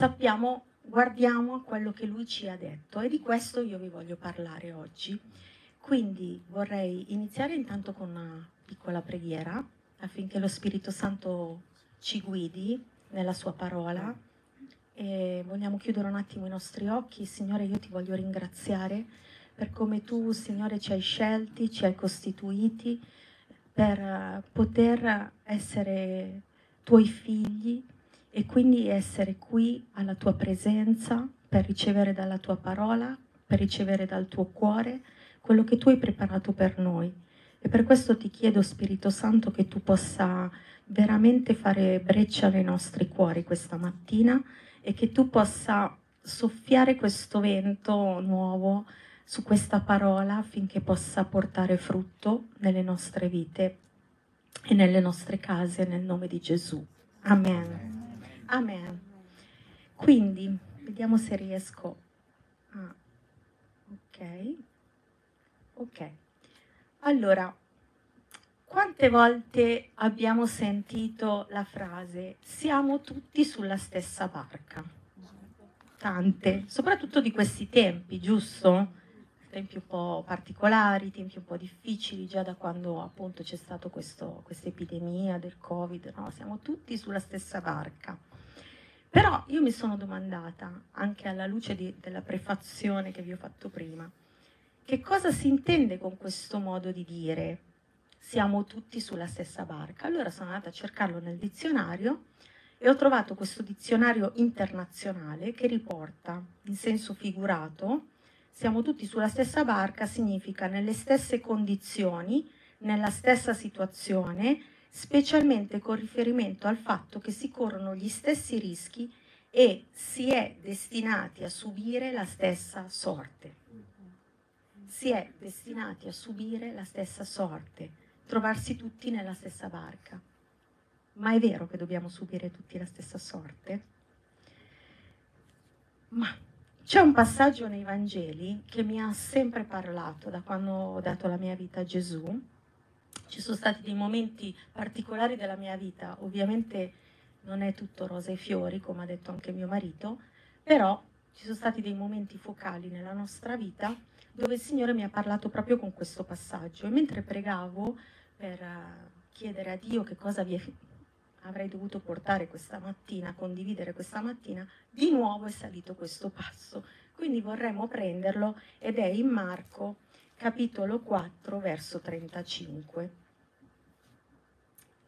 sappiamo, guardiamo a quello che lui ci ha detto e di questo io vi voglio parlare oggi. Quindi vorrei iniziare intanto con una piccola preghiera affinché lo Spirito Santo ci guidi nella sua parola e vogliamo chiudere un attimo i nostri occhi. Signore, io ti voglio ringraziare per come tu, Signore, ci hai scelti, ci hai costituiti per poter essere tuoi figli e quindi essere qui alla tua presenza per ricevere dalla tua parola, per ricevere dal tuo cuore quello che tu hai preparato per noi. E per questo ti chiedo, Spirito Santo, che tu possa veramente fare breccia nei nostri cuori questa mattina e che tu possa soffiare questo vento nuovo su questa parola affinché possa portare frutto nelle nostre vite e nelle nostre case nel nome di Gesù. Amen. Amen. Quindi, vediamo se riesco a... Ok. Ok. Allora, quante volte abbiamo sentito la frase siamo tutti sulla stessa barca? Tante, soprattutto di questi tempi, giusto? Tempi un po' particolari, tempi un po' difficili, già da quando appunto c'è stata questa epidemia del Covid, no? Siamo tutti sulla stessa barca. Però io mi sono domandata, anche alla luce di, della prefazione che vi ho fatto prima, che cosa si intende con questo modo di dire siamo tutti sulla stessa barca. Allora sono andata a cercarlo nel dizionario e ho trovato questo dizionario internazionale che riporta in senso figurato siamo tutti sulla stessa barca significa nelle stesse condizioni, nella stessa situazione, specialmente con riferimento al fatto che si corrono gli stessi rischi e si è destinati a subire la stessa sorte. Si è destinati a subire la stessa sorte trovarsi tutti nella stessa barca. Ma è vero che dobbiamo subire tutti la stessa sorte? Ma c'è un passaggio nei Vangeli che mi ha sempre parlato da quando ho dato la mia vita a Gesù. Ci sono stati dei momenti particolari della mia vita, ovviamente non è tutto rose e fiori, come ha detto anche mio marito, però ci sono stati dei momenti focali nella nostra vita dove il Signore mi ha parlato proprio con questo passaggio e mentre pregavo per eh, chiedere a Dio che cosa vi avrei dovuto portare questa mattina, condividere questa mattina, di nuovo è salito questo passo. Quindi vorremmo prenderlo ed è in Marco capitolo 4 verso 35.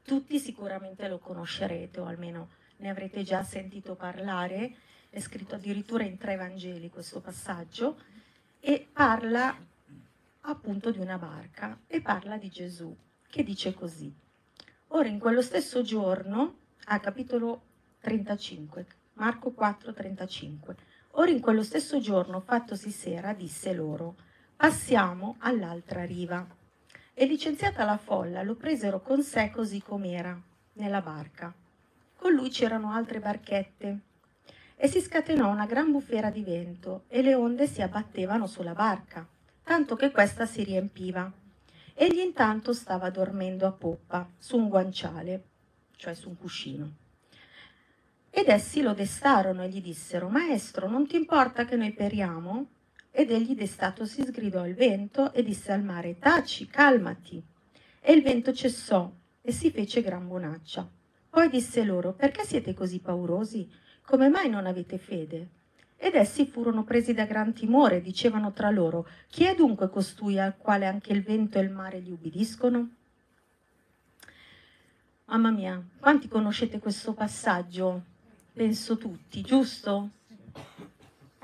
Tutti sicuramente lo conoscerete o almeno ne avrete già sentito parlare, è scritto addirittura in tre Vangeli questo passaggio e parla appunto di una barca e parla di Gesù che dice così. Ora in quello stesso giorno, a capitolo 35, Marco 4, 35, ora in quello stesso giorno, fattosi sera, disse loro, passiamo all'altra riva. E licenziata la folla, lo presero con sé così com'era, nella barca. Con lui c'erano altre barchette. E si scatenò una gran bufera di vento, e le onde si abbattevano sulla barca, tanto che questa si riempiva Egli intanto stava dormendo a poppa, su un guanciale, cioè su un cuscino. Ed essi lo destarono e gli dissero, Maestro, non ti importa che noi periamo? Ed egli destato si sgridò il vento e disse al mare, Taci, calmati. E il vento cessò e si fece gran bonaccia. Poi disse loro, Perché siete così paurosi? Come mai non avete fede? Ed essi furono presi da gran timore, dicevano tra loro, chi è dunque costui al quale anche il vento e il mare gli ubbidiscono? Mamma mia, quanti conoscete questo passaggio? Penso tutti, giusto?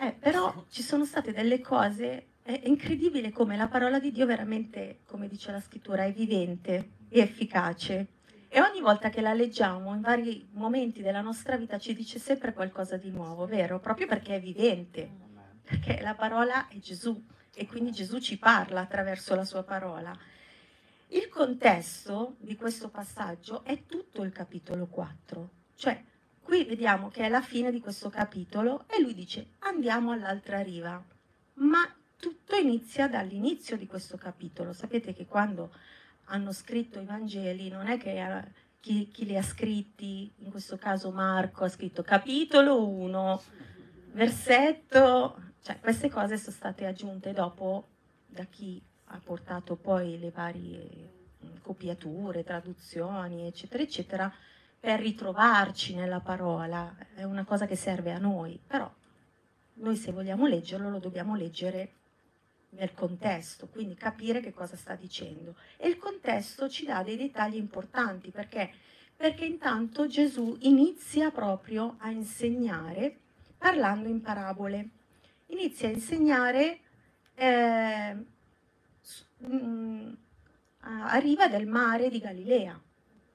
Eh, però ci sono state delle cose, è incredibile come la parola di Dio veramente, come dice la scrittura, è vivente e efficace e ogni volta che la leggiamo, in vari momenti della nostra vita, ci dice sempre qualcosa di nuovo, vero? Proprio perché è vivente, perché la parola è Gesù e quindi Gesù ci parla attraverso la sua parola. Il contesto di questo passaggio è tutto il capitolo 4, cioè qui vediamo che è la fine di questo capitolo e lui dice andiamo all'altra riva, ma tutto inizia dall'inizio di questo capitolo. Sapete che quando hanno scritto i Vangeli non è che eh, chi, chi li ha scritti, in questo caso Marco ha scritto capitolo 1, versetto, cioè queste cose sono state aggiunte dopo da chi ha portato poi le varie mm, copiature, traduzioni, eccetera, eccetera, per ritrovarci nella parola. È una cosa che serve a noi, però noi se vogliamo leggerlo lo dobbiamo leggere nel contesto, quindi capire che cosa sta dicendo. E il contesto ci dà dei dettagli importanti perché, perché intanto Gesù inizia proprio a insegnare parlando in parabole. Inizia a insegnare, eh, a riva del mare di Galilea,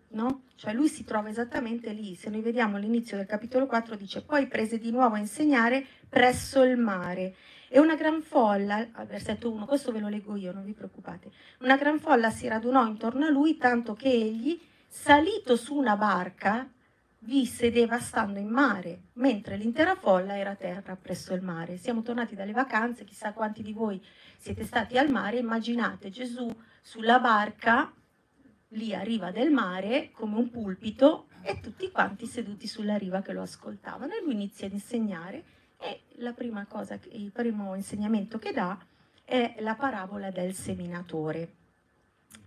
no? Cioè lui si trova esattamente lì. Se noi vediamo all'inizio del capitolo 4 dice poi prese di nuovo a insegnare presso il mare e una gran folla, al versetto 1, questo ve lo leggo io, non vi preoccupate, una gran folla si radunò intorno a lui tanto che egli, salito su una barca, vi sedeva stando in mare, mentre l'intera folla era a terra presso il mare. Siamo tornati dalle vacanze, chissà quanti di voi siete stati al mare, immaginate Gesù sulla barca, lì a riva del mare, come un pulpito, e tutti quanti seduti sulla riva che lo ascoltavano. E lui inizia ad insegnare e la prima cosa, il primo insegnamento che dà è la parabola del seminatore.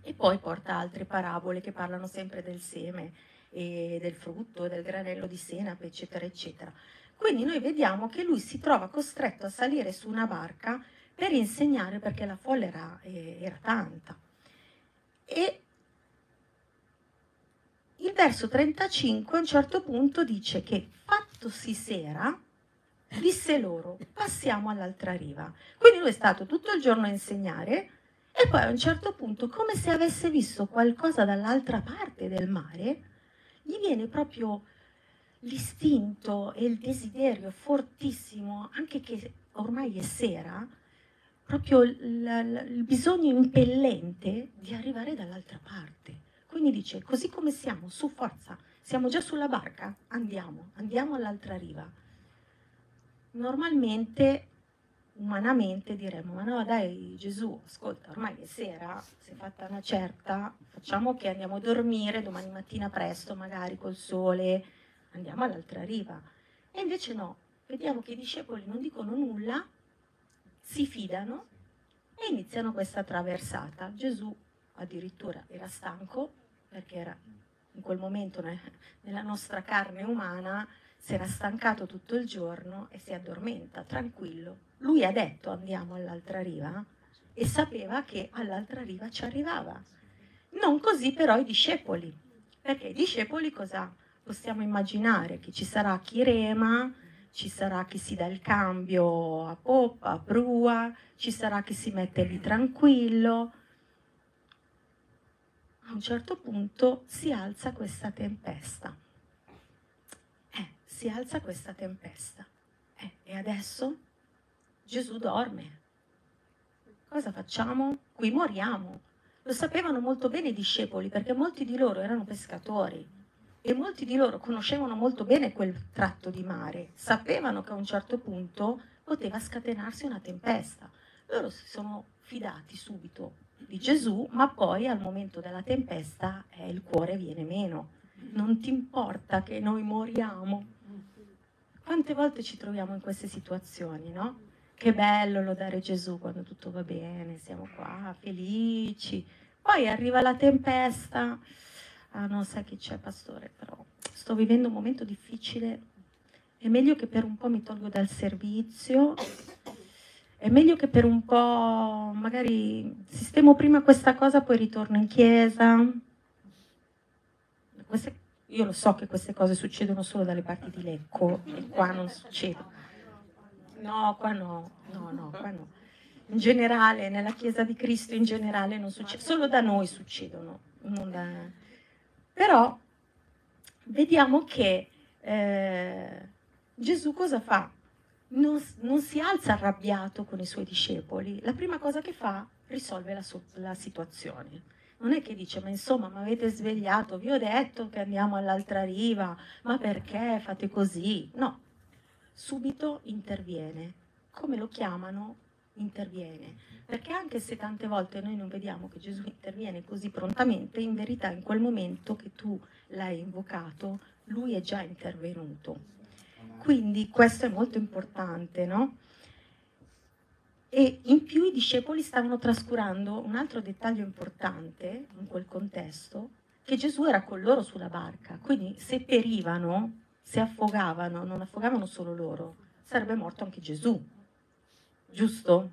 E poi porta altre parabole che parlano sempre del seme e del frutto, del granello di senape, eccetera, eccetera. Quindi noi vediamo che lui si trova costretto a salire su una barca per insegnare perché la folla era, eh, era tanta. E il verso 35 a un certo punto dice che fattosi sera, disse loro, passiamo all'altra riva. Quindi lui è stato tutto il giorno a insegnare e poi a un certo punto, come se avesse visto qualcosa dall'altra parte del mare, gli viene proprio l'istinto e il desiderio fortissimo, anche che ormai è sera, proprio il, il bisogno impellente di arrivare dall'altra parte. Quindi dice, così come siamo, su forza, siamo già sulla barca, andiamo, andiamo all'altra riva. Normalmente umanamente diremmo ma no dai Gesù ascolta ormai è sera si è fatta una certa facciamo che andiamo a dormire domani mattina presto magari col sole andiamo all'altra riva. E invece no vediamo che i discepoli non dicono nulla si fidano e iniziano questa traversata. Gesù addirittura era stanco perché era in quel momento nella nostra carne umana si era stancato tutto il giorno e si addormenta, tranquillo. Lui ha detto andiamo all'altra riva e sapeva che all'altra riva ci arrivava. Non così però i discepoli, perché i discepoli cosa possiamo immaginare? Che ci sarà chi rema, ci sarà chi si dà il cambio a poppa, a prua, ci sarà chi si mette lì tranquillo. A un certo punto si alza questa tempesta si alza questa tempesta. Eh, e adesso Gesù dorme. Cosa facciamo? Qui moriamo. Lo sapevano molto bene i discepoli perché molti di loro erano pescatori e molti di loro conoscevano molto bene quel tratto di mare, sapevano che a un certo punto poteva scatenarsi una tempesta. Loro si sono fidati subito di Gesù, ma poi al momento della tempesta eh, il cuore viene meno. Non ti importa che noi moriamo, quante volte ci troviamo in queste situazioni, no? Che bello lodare Gesù quando tutto va bene, siamo qua felici. Poi arriva la tempesta. Ah, non sai chi c'è, pastore, però sto vivendo un momento difficile. È meglio che per un po' mi tolgo dal servizio. È meglio che per un po' magari sistemo prima questa cosa, poi ritorno in chiesa. Queste io lo so che queste cose succedono solo dalle parti di Lecco e qua non succede. No, qua no, no, no, qua no. In generale, nella Chiesa di Cristo in generale non succede, solo da noi succedono. Da... Però vediamo che eh, Gesù cosa fa? Non, non, si alza arrabbiato con i suoi discepoli, la prima cosa che fa risolve la, la situazione non è che dice, ma insomma, mi avete svegliato, vi ho detto che andiamo all'altra riva, ma perché fate così? No, subito interviene. Come lo chiamano? interviene. Perché anche se tante volte noi non vediamo che Gesù interviene così prontamente, in verità in quel momento che tu l'hai invocato, lui è già intervenuto. Quindi questo è molto importante, no? E in più i discepoli stavano trascurando un altro dettaglio importante in quel contesto, che Gesù era con loro sulla barca, quindi se perivano, se affogavano, non affogavano solo loro, sarebbe morto anche Gesù, giusto?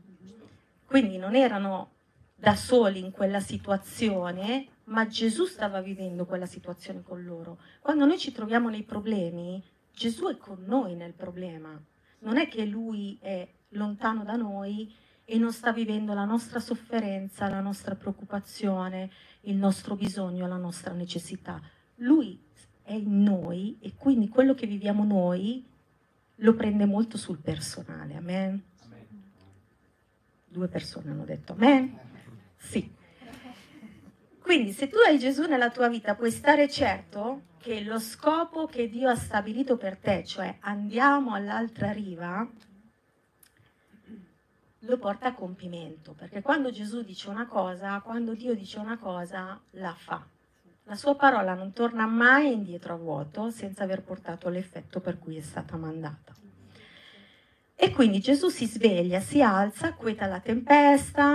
Quindi non erano da soli in quella situazione, ma Gesù stava vivendo quella situazione con loro. Quando noi ci troviamo nei problemi, Gesù è con noi nel problema. Non è che lui è lontano da noi e non sta vivendo la nostra sofferenza, la nostra preoccupazione, il nostro bisogno, la nostra necessità. Lui è in noi e quindi quello che viviamo noi lo prende molto sul personale. Amen. Due persone hanno detto amen. Sì. Quindi se tu hai Gesù nella tua vita puoi stare certo che lo scopo che Dio ha stabilito per te, cioè andiamo all'altra riva, lo porta a compimento, perché quando Gesù dice una cosa, quando Dio dice una cosa, la fa. La sua parola non torna mai indietro a vuoto senza aver portato l'effetto per cui è stata mandata. E quindi Gesù si sveglia, si alza, queta la tempesta,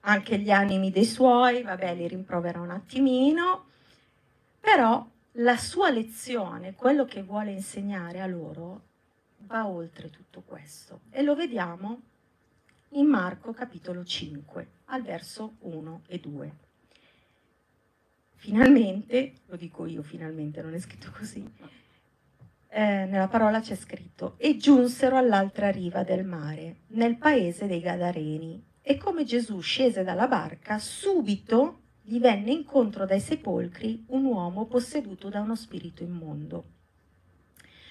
anche gli animi dei suoi, vabbè, li rimprovera un attimino, però la sua lezione, quello che vuole insegnare a loro, va oltre tutto questo. E lo vediamo in Marco capitolo 5, al verso 1 e 2. Finalmente, lo dico io finalmente, non è scritto così, eh, nella parola c'è scritto, e giunsero all'altra riva del mare, nel paese dei Gadareni. E come Gesù scese dalla barca, subito gli venne incontro dai sepolcri un uomo posseduto da uno spirito immondo.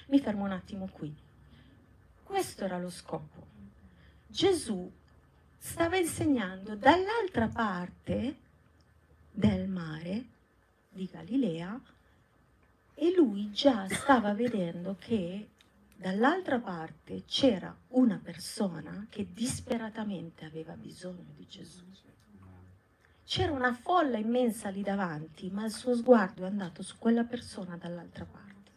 Mi fermo un attimo qui. Questo era lo scopo. Gesù stava insegnando dall'altra parte del mare di Galilea e lui già stava vedendo che dall'altra parte c'era una persona che disperatamente aveva bisogno di Gesù. C'era una folla immensa lì davanti, ma il suo sguardo è andato su quella persona dall'altra parte.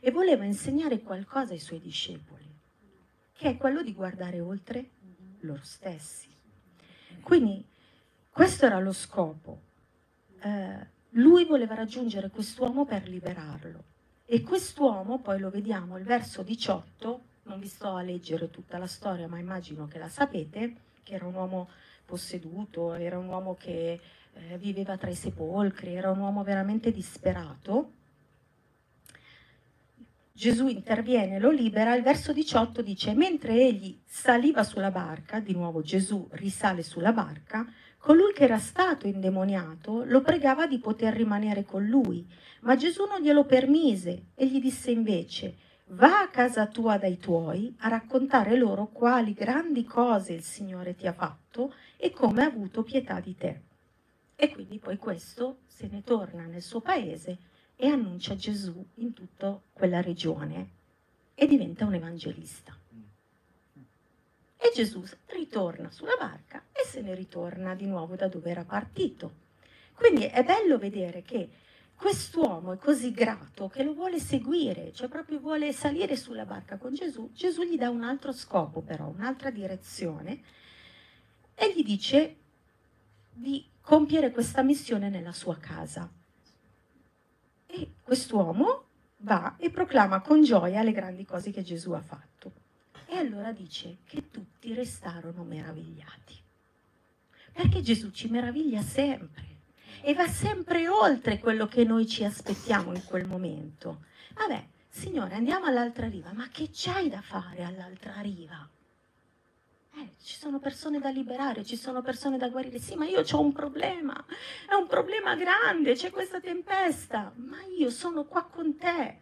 E voleva insegnare qualcosa ai suoi discepoli, che è quello di guardare oltre loro stessi. Quindi questo era lo scopo. Eh, lui voleva raggiungere quest'uomo per liberarlo. E quest'uomo, poi lo vediamo, il verso 18, non vi sto a leggere tutta la storia, ma immagino che la sapete, che era un uomo posseduto, era un uomo che eh, viveva tra i sepolcri, era un uomo veramente disperato. Gesù interviene, lo libera, il verso 18 dice, mentre egli saliva sulla barca, di nuovo Gesù risale sulla barca, colui che era stato indemoniato lo pregava di poter rimanere con lui, ma Gesù non glielo permise e gli disse invece, va a casa tua dai tuoi a raccontare loro quali grandi cose il Signore ti ha fatto e come ha avuto pietà di te. E quindi poi questo se ne torna nel suo paese e annuncia Gesù in tutta quella regione e diventa un evangelista. E Gesù ritorna sulla barca e se ne ritorna di nuovo da dove era partito. Quindi è bello vedere che quest'uomo è così grato che lo vuole seguire, cioè proprio vuole salire sulla barca con Gesù. Gesù gli dà un altro scopo però, un'altra direzione e gli dice di compiere questa missione nella sua casa. E quest'uomo va e proclama con gioia le grandi cose che Gesù ha fatto. E allora dice che tutti restarono meravigliati. Perché Gesù ci meraviglia sempre e va sempre oltre quello che noi ci aspettiamo in quel momento. Vabbè, Signore, andiamo all'altra riva, ma che c'hai da fare all'altra riva? Eh, ci sono persone da liberare, ci sono persone da guarire. Sì, ma io ho un problema, è un problema grande, c'è questa tempesta, ma io sono qua con te.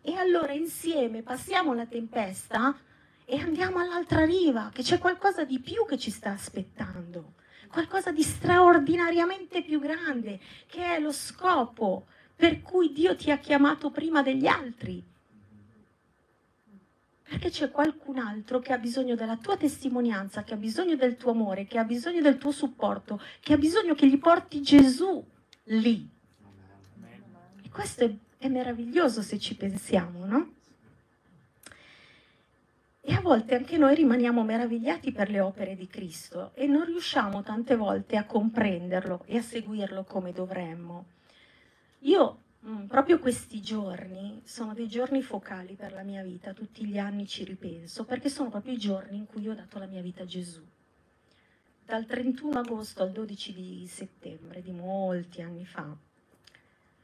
E allora insieme passiamo la tempesta e andiamo all'altra riva, che c'è qualcosa di più che ci sta aspettando, qualcosa di straordinariamente più grande, che è lo scopo per cui Dio ti ha chiamato prima degli altri. Perché c'è qualcun altro che ha bisogno della tua testimonianza, che ha bisogno del tuo amore, che ha bisogno del tuo supporto, che ha bisogno che gli porti Gesù lì. E questo è, è meraviglioso se ci pensiamo, no? E a volte anche noi rimaniamo meravigliati per le opere di Cristo e non riusciamo tante volte a comprenderlo e a seguirlo come dovremmo. Io mm, proprio questi giorni sono dei giorni focali per la mia vita, tutti gli anni ci ripenso, perché sono proprio i giorni in cui ho dato la mia vita a Gesù. Dal 31 agosto al 12 di settembre, di molti anni fa,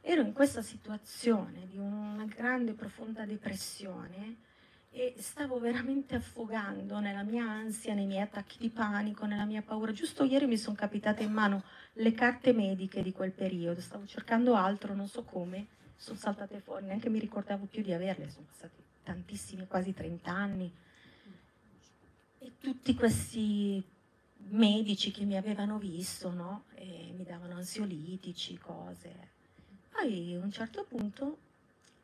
ero in questa situazione di una grande, profonda depressione e stavo veramente affogando nella mia ansia, nei miei attacchi di panico, nella mia paura. Giusto ieri mi sono capitate in mano le carte mediche di quel periodo, stavo cercando altro, non so come, sono saltate fuori, neanche mi ricordavo più di averle, sono passati tantissimi, quasi 30 anni. E tutti questi medici che mi avevano visto, no? Mi davano ansiolitici, cose. Poi a un certo punto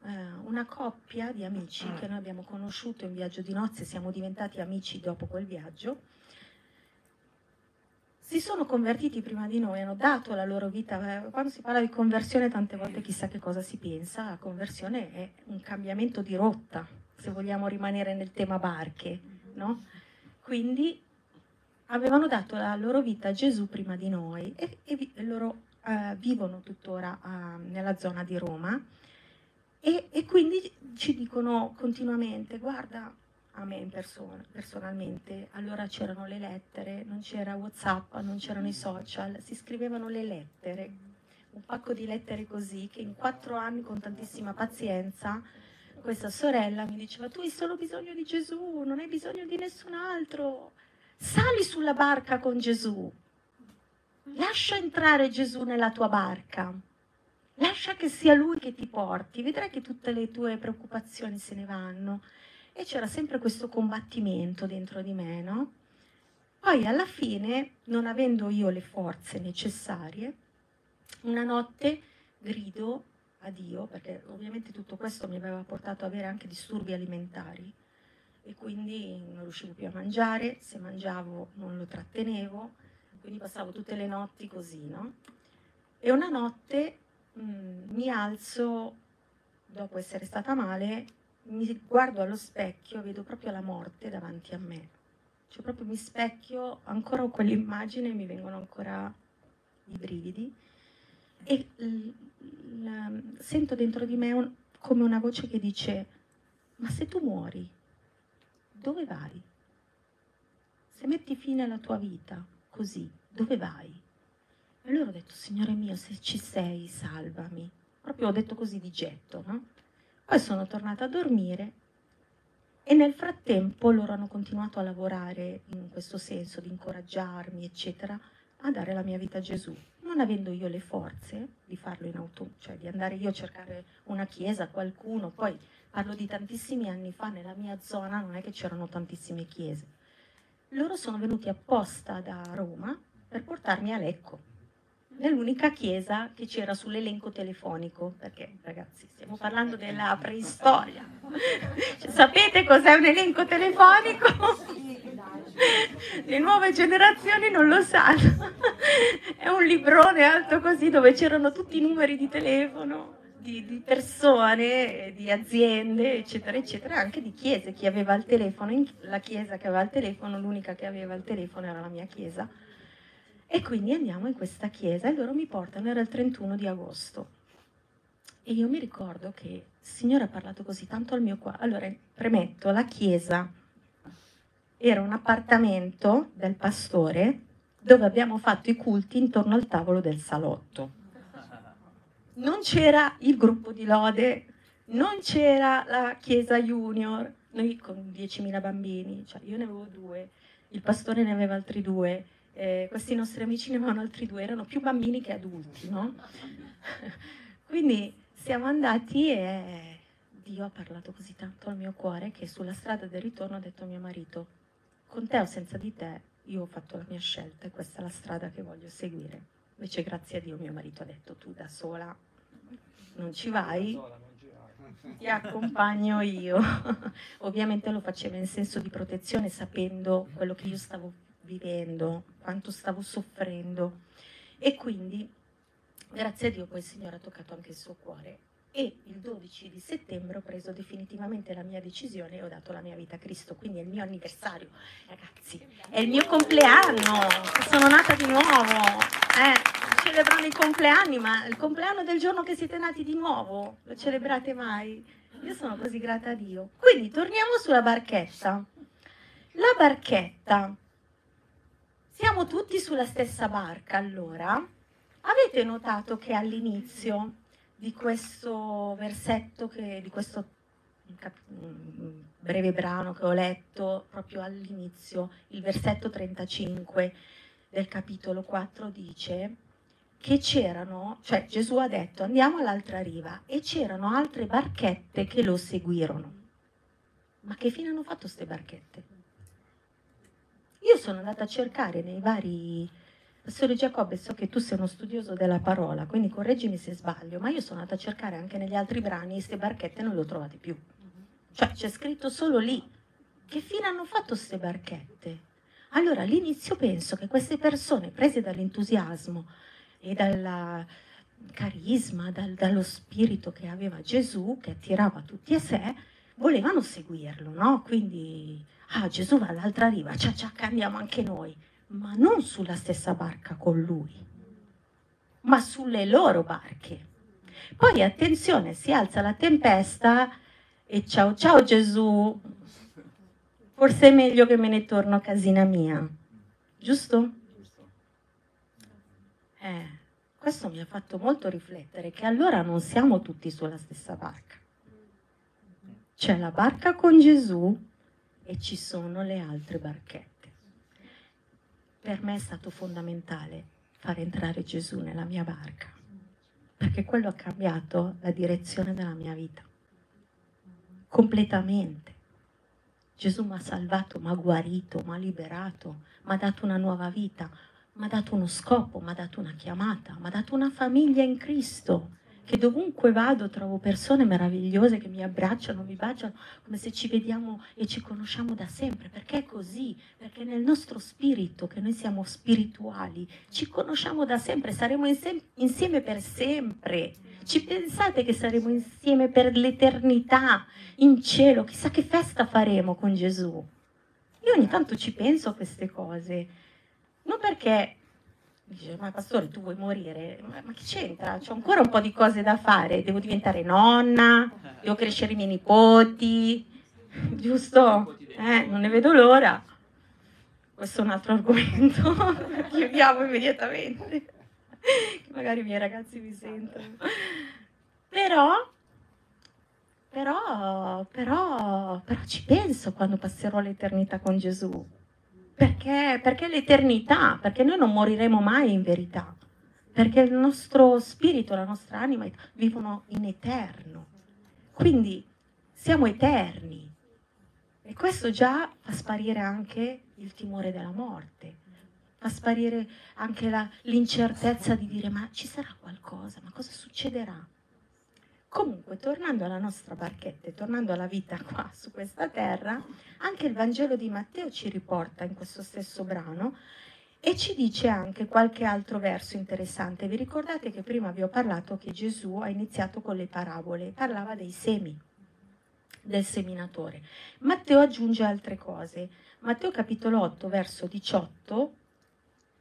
una coppia di amici che noi abbiamo conosciuto in viaggio di nozze, siamo diventati amici dopo quel viaggio, si sono convertiti prima di noi, hanno dato la loro vita. Eh, quando si parla di conversione tante volte chissà che cosa si pensa, la conversione è un cambiamento di rotta, se vogliamo rimanere nel tema barche, no? Quindi avevano dato la loro vita a Gesù prima di noi e, e loro uh, vivono tuttora uh, nella zona di Roma e, e, quindi ci dicono continuamente, guarda, a me persona, personalmente, allora c'erano le lettere, non c'era Whatsapp, non c'erano i social, si scrivevano le lettere, un pacco di lettere così, che in quattro anni con tantissima pazienza questa sorella mi diceva tu hai solo bisogno di Gesù, non hai bisogno di nessun altro, sali sulla barca con Gesù, lascia entrare Gesù nella tua barca. Lascia che sia lui che ti porti, vedrai che tutte le tue preoccupazioni se ne vanno. E c'era sempre questo combattimento dentro di me, no? Poi alla fine, non avendo io le forze necessarie, una notte grido a Dio, perché ovviamente tutto questo mi aveva portato ad avere anche disturbi alimentari e quindi non riuscivo più a mangiare, se mangiavo non lo trattenevo, quindi passavo tutte le notti così, no? E una notte Mm, mi alzo dopo essere stata male, mi guardo allo specchio, vedo proprio la morte davanti a me. Cioè proprio mi specchio, ancora ho quell'immagine, mi vengono ancora i brividi e l- l- sento dentro di me un, come una voce che dice, ma se tu muori, dove vai? Se metti fine alla tua vita così, dove vai? Allora ho detto, Signore mio, se ci sei, salvami. Proprio ho detto così di getto, no? Poi sono tornata a dormire e nel frattempo loro hanno continuato a lavorare in questo senso, di incoraggiarmi, eccetera, a dare la mia vita a Gesù. Non avendo io le forze di farlo in auto, cioè di andare io a cercare una chiesa, qualcuno, poi parlo di tantissimi anni fa, nella mia zona non è che c'erano tantissime chiese. Loro sono venuti apposta da Roma per portarmi a Lecco nell'unica chiesa che c'era sull'elenco telefonico, perché ragazzi stiamo parlando della preistoria. Cioè, sapete cos'è un elenco telefonico? Le nuove generazioni non lo sanno. È un librone alto così dove c'erano tutti i numeri di telefono. Di, di persone, di aziende, eccetera, eccetera, anche di chiese, chi aveva il telefono, la chiesa che aveva il telefono, l'unica che aveva il telefono era la mia chiesa e quindi andiamo in questa chiesa e loro mi portano, era il 31 di agosto. E io mi ricordo che il Signore ha parlato così tanto al mio cuore. Allora, premetto, la chiesa era un appartamento del pastore dove abbiamo fatto i culti intorno al tavolo del salotto. Non c'era il gruppo di lode, non c'era la chiesa junior, noi con 10.000 bambini, cioè io ne avevo due, il pastore ne aveva altri due, eh, questi nostri amici ne avevano altri due, erano più bambini che adulti, no? Quindi siamo andati e Dio ha parlato così tanto al mio cuore che sulla strada del ritorno ho detto a mio marito, con te o senza di te, io ho fatto la mia scelta e questa è la strada che voglio seguire. Invece grazie a Dio mio marito ha detto tu da sola non ci vai. ti accompagno io. Ovviamente lo faceva in senso di protezione, sapendo quello che io stavo vivendo, quanto stavo soffrendo. E quindi, grazie a Dio, poi il Signore ha toccato anche il suo cuore. E il 12 di settembre ho preso definitivamente la mia decisione e ho dato la mia vita a Cristo. Quindi è il mio anniversario, ragazzi. È il mio compleanno. Sono nata di nuovo. Eh celebrano i compleanni, ma il compleanno del giorno che siete nati di nuovo, lo celebrate mai? Io sono così grata a Dio. Quindi torniamo sulla barchetta. La barchetta. Siamo tutti sulla stessa barca, allora. Avete notato che all'inizio di questo versetto, che, di questo breve brano che ho letto proprio all'inizio, il versetto 35 del capitolo 4 dice che c'erano, cioè Gesù ha detto andiamo all'altra riva e c'erano altre barchette che lo seguirono. Ma che fine hanno fatto queste barchette? Io sono andata a cercare nei vari... Pastore Giacobbe, so che tu sei uno studioso della parola, quindi correggimi se sbaglio, ma io sono andata a cercare anche negli altri brani queste barchette non le ho trovate più. Cioè c'è scritto solo lì. Che fine hanno fatto queste barchette? Allora all'inizio penso che queste persone prese dall'entusiasmo, e dal carisma, dal, dallo spirito che aveva Gesù, che attirava tutti a sé, volevano seguirlo, no? Quindi, ah, Gesù va all'altra riva, ciao ciao, andiamo anche noi, ma non sulla stessa barca con lui, ma sulle loro barche. Poi attenzione, si alza la tempesta e ciao ciao Gesù, forse è meglio che me ne torno a casina mia, giusto? Eh, questo mi ha fatto molto riflettere che allora non siamo tutti sulla stessa barca. C'è la barca con Gesù e ci sono le altre barchette. Per me è stato fondamentale far entrare Gesù nella mia barca, perché quello ha cambiato la direzione della mia vita, completamente. Gesù mi ha salvato, mi ha guarito, mi ha liberato, mi ha dato una nuova vita, mi ha dato uno scopo, mi ha dato una chiamata, mi ha dato una famiglia in Cristo, che dovunque vado trovo persone meravigliose che mi abbracciano, mi baciano, come se ci vediamo e ci conosciamo da sempre, perché è così, perché nel nostro spirito, che noi siamo spirituali, ci conosciamo da sempre, saremo insieme per sempre. Ci pensate che saremo insieme per l'eternità in cielo? Chissà che festa faremo con Gesù. Io ogni tanto ci penso a queste cose non perché dice, ma pastore, tu vuoi morire? Ma, ma che c'entra? C'ho ancora un po' di cose da fare, devo diventare nonna, devo crescere i miei nipoti, giusto? Eh, non ne vedo l'ora. Questo è un altro argomento, chiudiamo immediatamente, magari i miei ragazzi mi sentono. Però, però, però, però ci penso quando passerò l'eternità con Gesù perché, perché l'eternità, perché noi non moriremo mai in verità, perché il nostro spirito, la nostra anima vivono in eterno. Quindi siamo eterni. E questo già fa sparire anche il timore della morte, fa sparire anche la, l'incertezza di dire ma ci sarà qualcosa, ma cosa succederà? Comunque, tornando alla nostra barchetta e tornando alla vita qua su questa terra, anche il Vangelo di Matteo ci riporta in questo stesso brano e ci dice anche qualche altro verso interessante. Vi ricordate che prima vi ho parlato che Gesù ha iniziato con le parabole, parlava dei semi, del seminatore. Matteo aggiunge altre cose. Matteo capitolo 8, verso 18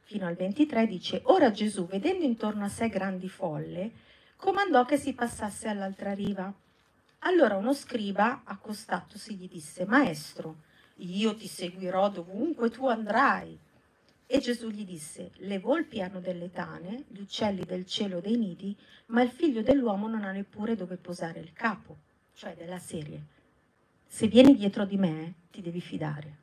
fino al 23 dice, ora Gesù, vedendo intorno a sé grandi folle, comandò che si passasse all'altra riva. Allora uno scriba, accostatosi, gli disse, Maestro, io ti seguirò dovunque tu andrai. E Gesù gli disse, le volpi hanno delle tane, gli uccelli del cielo dei nidi, ma il figlio dell'uomo non ha neppure dove posare il capo, cioè della serie. Se vieni dietro di me, ti devi fidare.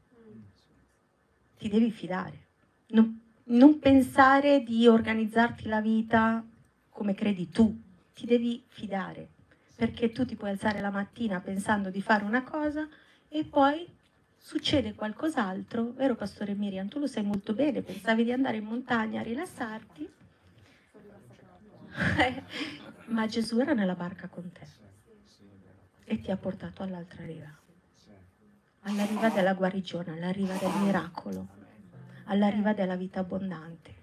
Ti devi fidare. Non, non pensare di organizzarti la vita come credi tu, ti devi fidare, perché tu ti puoi alzare la mattina pensando di fare una cosa e poi succede qualcos'altro, vero Pastore Miriam? Tu lo sai molto bene, pensavi di andare in montagna a rilassarti, ma Gesù era nella barca con te. e ti ha portato all'altra riva, alla riva della guarigione, alla riva del miracolo, alla riva della vita abbondante.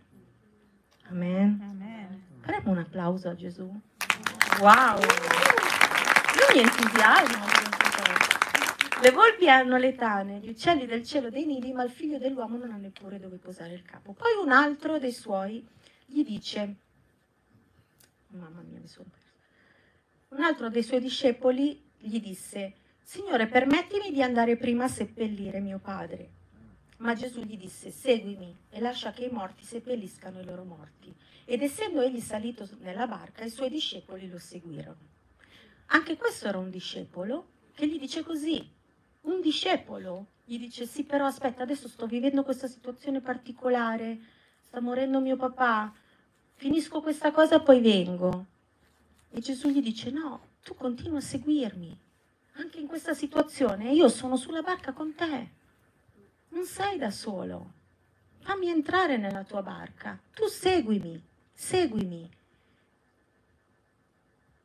Amen. Amen. Faremo un applauso a Gesù. Wow! Io mi entusiasmo. Le volpi hanno le tane, gli uccelli del cielo dei nidi, ma il figlio dell'uomo non ha neppure dove posare il capo. Poi un altro dei suoi gli dice, mamma mia mi sono persa, un altro dei suoi discepoli gli disse, Signore, permettimi di andare prima a seppellire mio padre. Ma Gesù gli disse, seguimi e lascia che i morti seppelliscano i loro morti. Ed essendo egli salito nella barca, i suoi discepoli lo seguirono. Anche questo era un discepolo che gli dice così, un discepolo? Gli dice sì però aspetta adesso sto vivendo questa situazione particolare, sta morendo mio papà, finisco questa cosa poi vengo. E Gesù gli dice no, tu continua a seguirmi, anche in questa situazione, io sono sulla barca con te, non sei da solo, fammi entrare nella tua barca, tu seguimi, seguimi.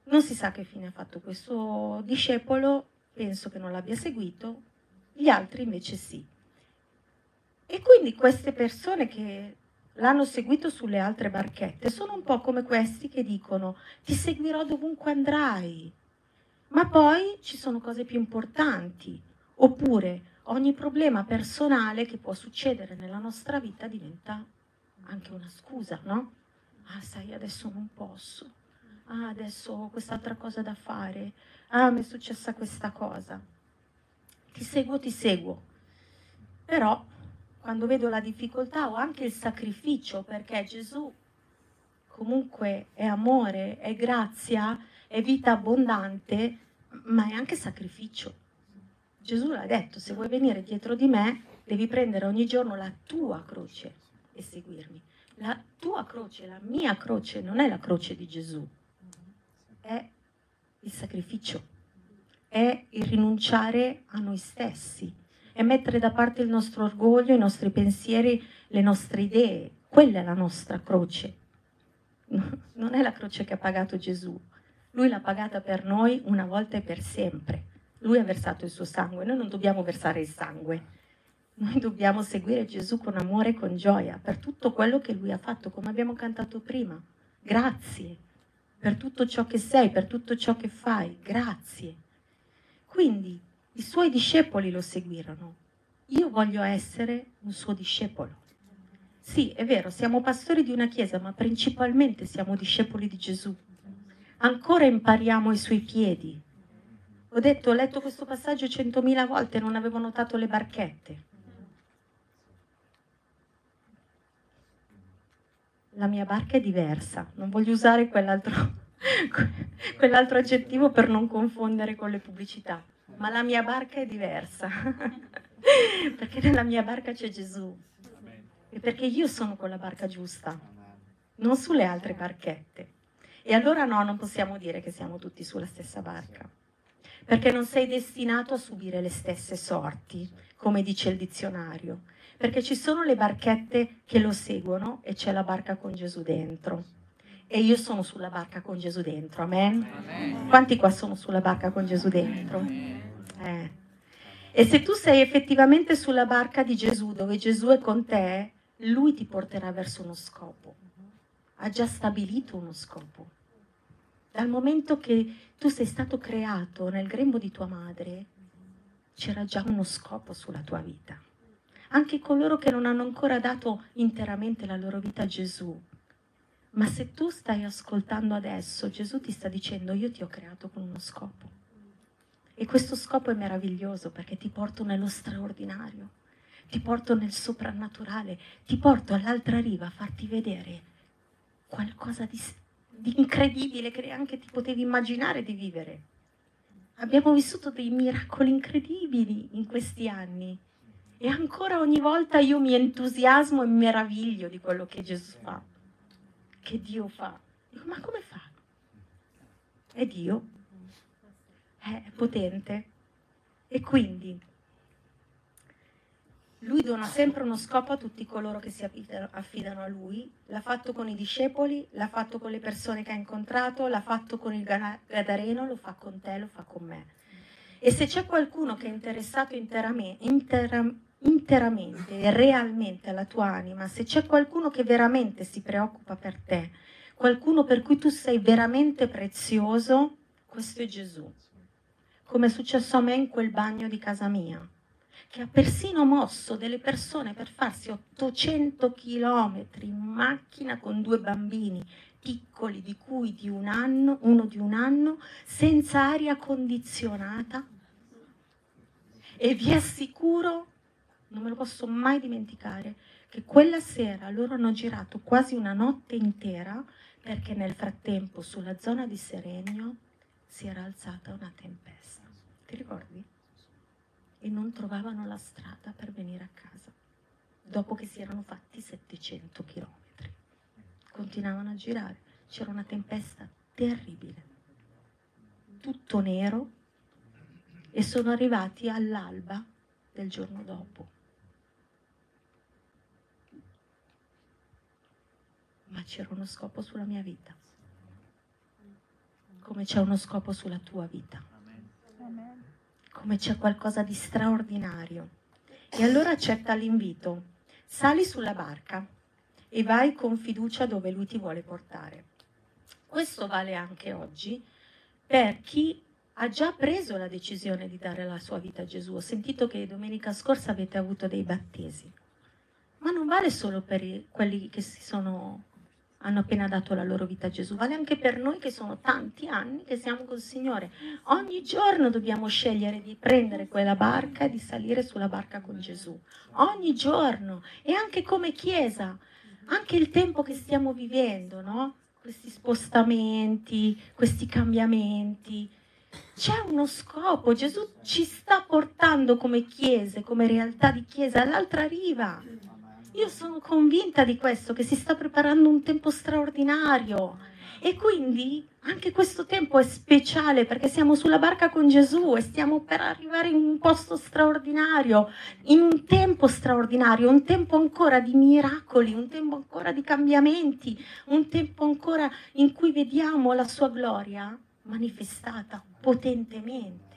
Non si sa che fine ha fatto questo discepolo, penso che non l'abbia seguito, gli altri invece sì. E quindi queste persone che l'hanno seguito sulle altre barchette sono un po' come questi che dicono ti seguirò dovunque andrai, ma poi ci sono cose più importanti, oppure ogni problema personale che può succedere nella nostra vita diventa anche una scusa, no? Ah, sai, adesso non posso. Ah, adesso ho quest'altra cosa da fare. Ah, mi è successa questa cosa. Ti seguo, ti seguo. Però quando vedo la difficoltà o anche il sacrificio, perché Gesù comunque è amore, è grazia, è vita abbondante, ma è anche sacrificio. Gesù l'ha detto, se vuoi venire dietro di me, devi prendere ogni giorno la tua croce e seguirmi. La tua croce, la mia croce, non è la croce di Gesù, è il sacrificio, è il rinunciare a noi stessi, è mettere da parte il nostro orgoglio, i nostri pensieri, le nostre idee. Quella è la nostra croce. Non è la croce che ha pagato Gesù, lui l'ha pagata per noi una volta e per sempre. Lui ha versato il suo sangue, noi non dobbiamo versare il sangue. Noi dobbiamo seguire Gesù con amore e con gioia per tutto quello che lui ha fatto, come abbiamo cantato prima. Grazie per tutto ciò che sei, per tutto ciò che fai. Grazie. Quindi i suoi discepoli lo seguirono. Io voglio essere un suo discepolo. Sì, è vero, siamo pastori di una chiesa, ma principalmente siamo discepoli di Gesù ancora impariamo i suoi piedi. Ho detto, ho letto questo passaggio centomila volte e non avevo notato le barchette. La mia barca è diversa, non voglio usare quell'altro, quell'altro aggettivo per non confondere con le pubblicità, ma la mia barca è diversa, perché nella mia barca c'è Gesù. E perché io sono con la barca giusta, non sulle altre barchette. E allora no, non possiamo dire che siamo tutti sulla stessa barca, perché non sei destinato a subire le stesse sorti, come dice il dizionario, perché ci sono le barchette che lo seguono e c'è la barca con Gesù dentro. E io sono sulla barca con Gesù dentro, amen? amen. Quanti qua sono sulla barca con Gesù dentro? Eh. E se tu sei effettivamente sulla barca di Gesù, dove Gesù è con te, lui ti porterà verso uno scopo. Ha già stabilito uno scopo. Dal momento che tu sei stato creato nel grembo di tua madre, c'era già uno scopo sulla tua vita. Anche coloro che non hanno ancora dato interamente la loro vita a Gesù. Ma se tu stai ascoltando adesso, Gesù ti sta dicendo io ti ho creato con uno scopo. E questo scopo è meraviglioso perché ti porto nello straordinario, ti porto nel soprannaturale, ti porto all'altra riva a farti vedere qualcosa di di incredibile che neanche ti potevi immaginare di vivere. Abbiamo vissuto dei miracoli incredibili in questi anni e ancora ogni volta io mi entusiasmo e meraviglio di quello che Gesù fa, che Dio fa. Dico, ma come fa? È Dio, è potente. E quindi lui dona sempre uno scopo a tutti coloro che si affidano a lui, l'ha fatto con i discepoli, l'ha fatto con le persone che ha incontrato, l'ha fatto con il Gadareno, lo fa con te, lo fa con me. E se c'è qualcuno che è interessato interamente, intera, interamente realmente alla tua anima, se c'è qualcuno che veramente si preoccupa per te, qualcuno per cui tu sei veramente prezioso, questo è Gesù. Come è successo a me in quel bagno di casa mia, che ha persino mosso delle persone per farsi 800 chilometri in macchina con due bambini piccoli, di cui di un anno, uno di un anno, senza aria condizionata. E vi assicuro, non me lo posso mai dimenticare, che quella sera loro hanno girato quasi una notte intera perché nel frattempo sulla zona di Serenio si era alzata una tempesta. Ti ricordi? E non trovavano la strada per venire a casa, dopo che si erano fatti 700 chilometri. Continuavano a girare, c'era una tempesta terribile, tutto nero, e sono arrivati all'alba del giorno dopo. Ma c'era uno scopo sulla mia vita, come c'è uno scopo sulla tua vita, come c'è qualcosa di straordinario. E allora accetta l'invito, sali sulla barca e vai con fiducia dove lui ti vuole portare. Questo vale anche oggi per chi ha già preso la decisione di dare la sua vita a Gesù. Ho sentito che domenica scorsa avete avuto dei battesi, ma non vale solo per quelli che si sono hanno appena dato la loro vita a Gesù, vale anche per noi che sono tanti anni che siamo col Signore. Ogni giorno dobbiamo scegliere di prendere quella barca e di salire sulla barca con Gesù. Ogni giorno. E anche come Chiesa, anche il tempo che stiamo vivendo, no? Questi spostamenti, questi cambiamenti. C'è uno scopo, Gesù ci sta portando come chiese, come realtà di chiesa all'altra riva. Io sono convinta di questo, che si sta preparando un tempo straordinario. E quindi anche questo tempo è speciale perché siamo sulla barca con Gesù e stiamo per arrivare in un posto straordinario, in un tempo straordinario, un tempo ancora di miracoli, un tempo ancora di cambiamenti, un tempo ancora in cui vediamo la sua gloria manifestata potentemente.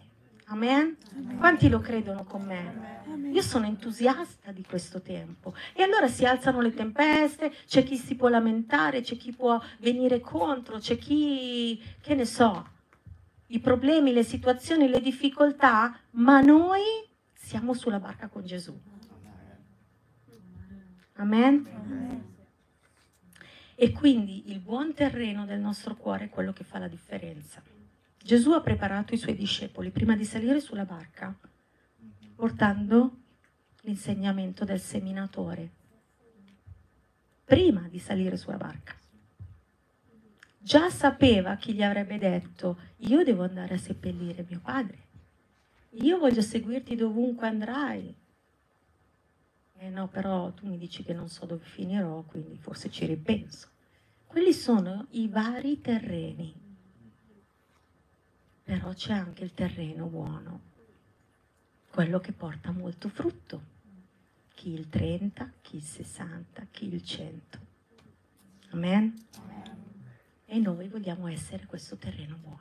Amen? Amen? Quanti lo credono con me? Io sono entusiasta di questo tempo. E allora si alzano le tempeste, c'è chi si può lamentare, c'è chi può venire contro, c'è chi, che ne so, i problemi, le situazioni, le difficoltà, ma noi siamo sulla barca con Gesù. Amen? Amen? E quindi il buon terreno del nostro cuore è quello che fa la differenza. Gesù ha preparato i suoi discepoli prima di salire sulla barca, portando l'insegnamento del seminatore, prima di salire sulla barca. Già sapeva chi gli avrebbe detto, io devo andare a seppellire mio padre, io voglio seguirti dovunque andrai. Eh no, però tu mi dici che non so dove finirò, quindi forse ci ripenso. Quelli sono i vari terreni però c'è anche il terreno buono, quello che porta molto frutto, chi il 30, chi il 60, chi il 100. Amen? Amen. E noi vogliamo essere questo terreno buono.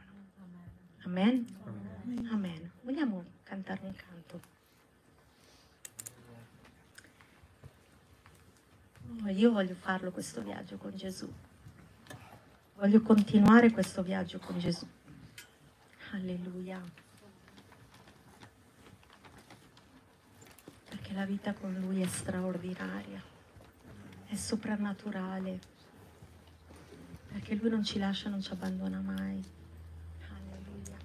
Amen? Amen. Amen. Vogliamo cantare un canto? Io voglio farlo questo viaggio con Gesù. Voglio continuare questo viaggio con Gesù. Alleluia. Perché la vita con Lui è straordinaria, è soprannaturale, perché Lui non ci lascia, non ci abbandona mai. Alleluia.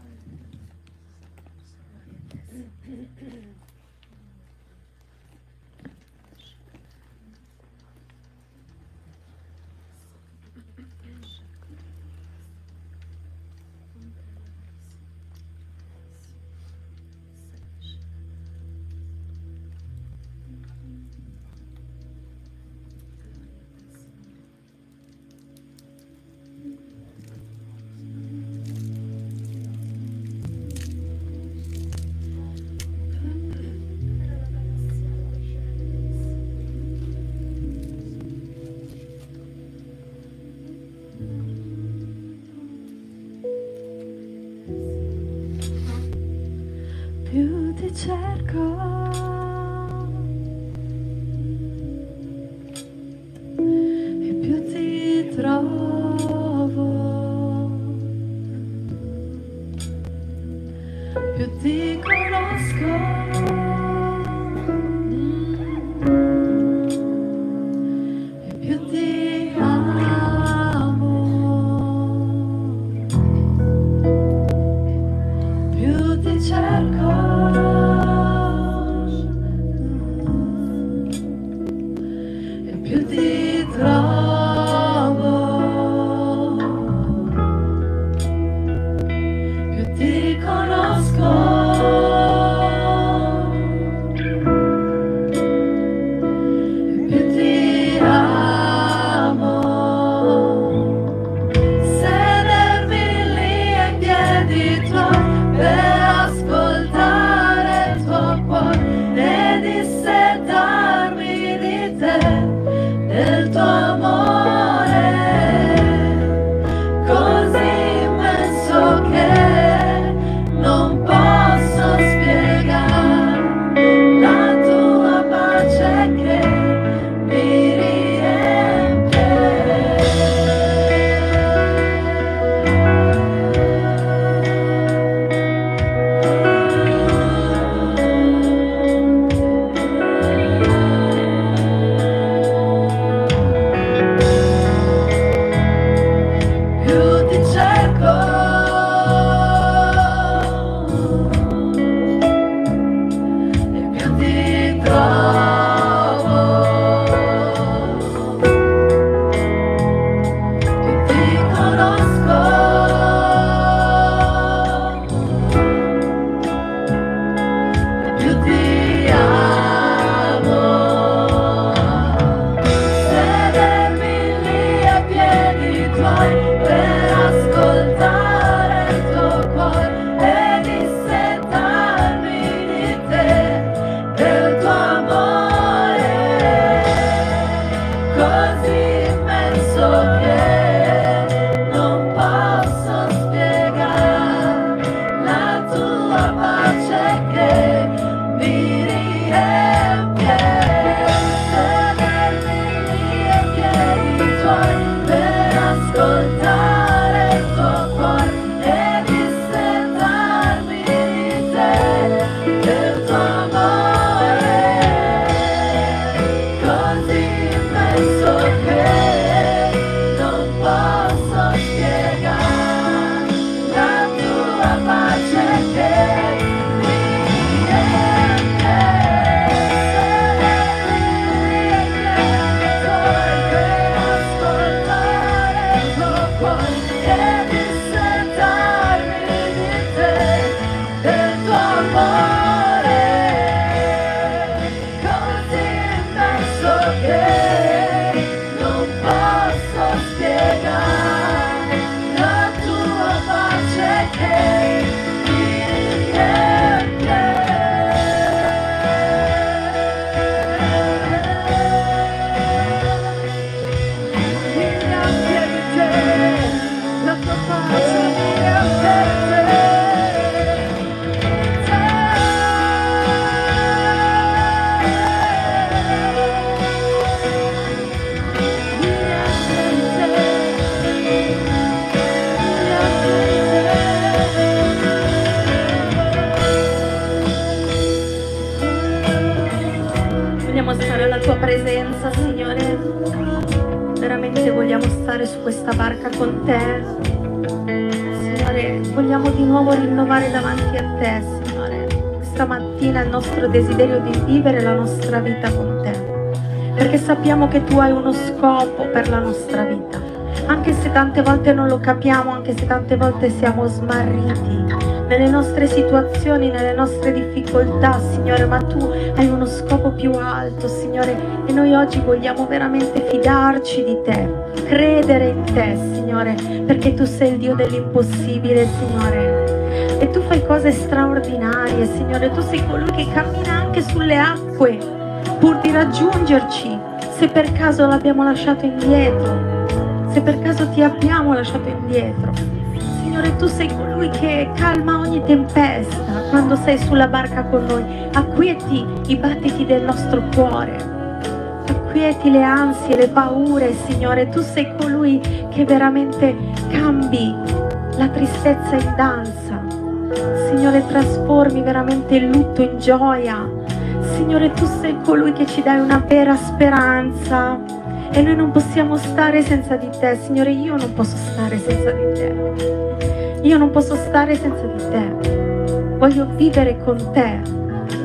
Desiderio di vivere la nostra vita con te, perché sappiamo che tu hai uno scopo per la nostra vita, anche se tante volte non lo capiamo, anche se tante volte siamo smarriti nelle nostre situazioni, nelle nostre difficoltà, Signore, ma tu hai uno scopo più alto, Signore, e noi oggi vogliamo veramente fidarci di te, credere in te, Signore, perché tu sei il Dio dell'impossibile, Signore e tu fai cose straordinarie, Signore. Tu sei colui che cammina anche sulle acque pur di raggiungerci se per caso l'abbiamo lasciato indietro, se per caso ti abbiamo lasciato indietro. Signore, tu sei colui che calma ogni tempesta quando sei sulla barca con noi. Acquieti i battiti del nostro cuore. Acquieti le ansie, le paure, Signore. Tu sei colui che veramente cambi la tristezza in danza Signore, trasformi veramente il lutto in gioia. Signore, tu sei colui che ci dai una vera speranza e noi non possiamo stare senza di te. Signore, io non posso stare senza di te. Io non posso stare senza di te. Voglio vivere con te.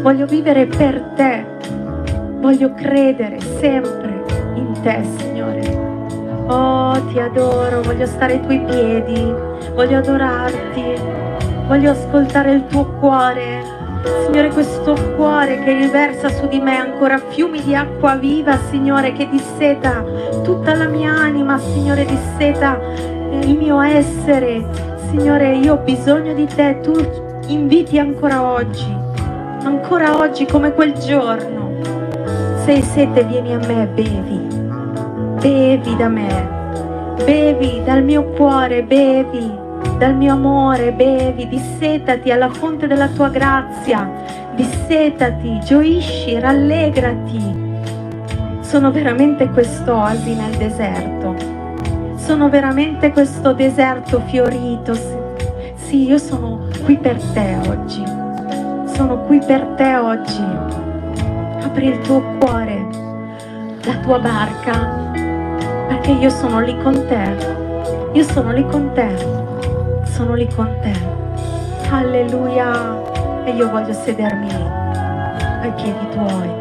Voglio vivere per te. Voglio credere sempre in te, Signore. Oh, ti adoro, voglio stare ai tuoi piedi, voglio adorarti. Voglio ascoltare il tuo cuore. Signore, questo cuore che riversa su di me ancora fiumi di acqua viva, Signore, che disseta tutta la mia anima, Signore, disseta il mio essere. Signore, io ho bisogno di te, tu inviti ancora oggi, ancora oggi come quel giorno. Se hai sete, vieni a me, bevi, bevi da me, bevi dal mio cuore, bevi dal mio amore, bevi, dissetati alla fonte della tua grazia, dissetati, gioisci, rallegrati. Sono veramente quest'oasi nel deserto, sono veramente questo deserto fiorito. Sì, io sono qui per te oggi, sono qui per te oggi. Apri il tuo cuore, la tua barca, perché io sono lì con te. Io sono lì con te sono lì con te. Alleluia. E io voglio sedermi ai piedi tuoi.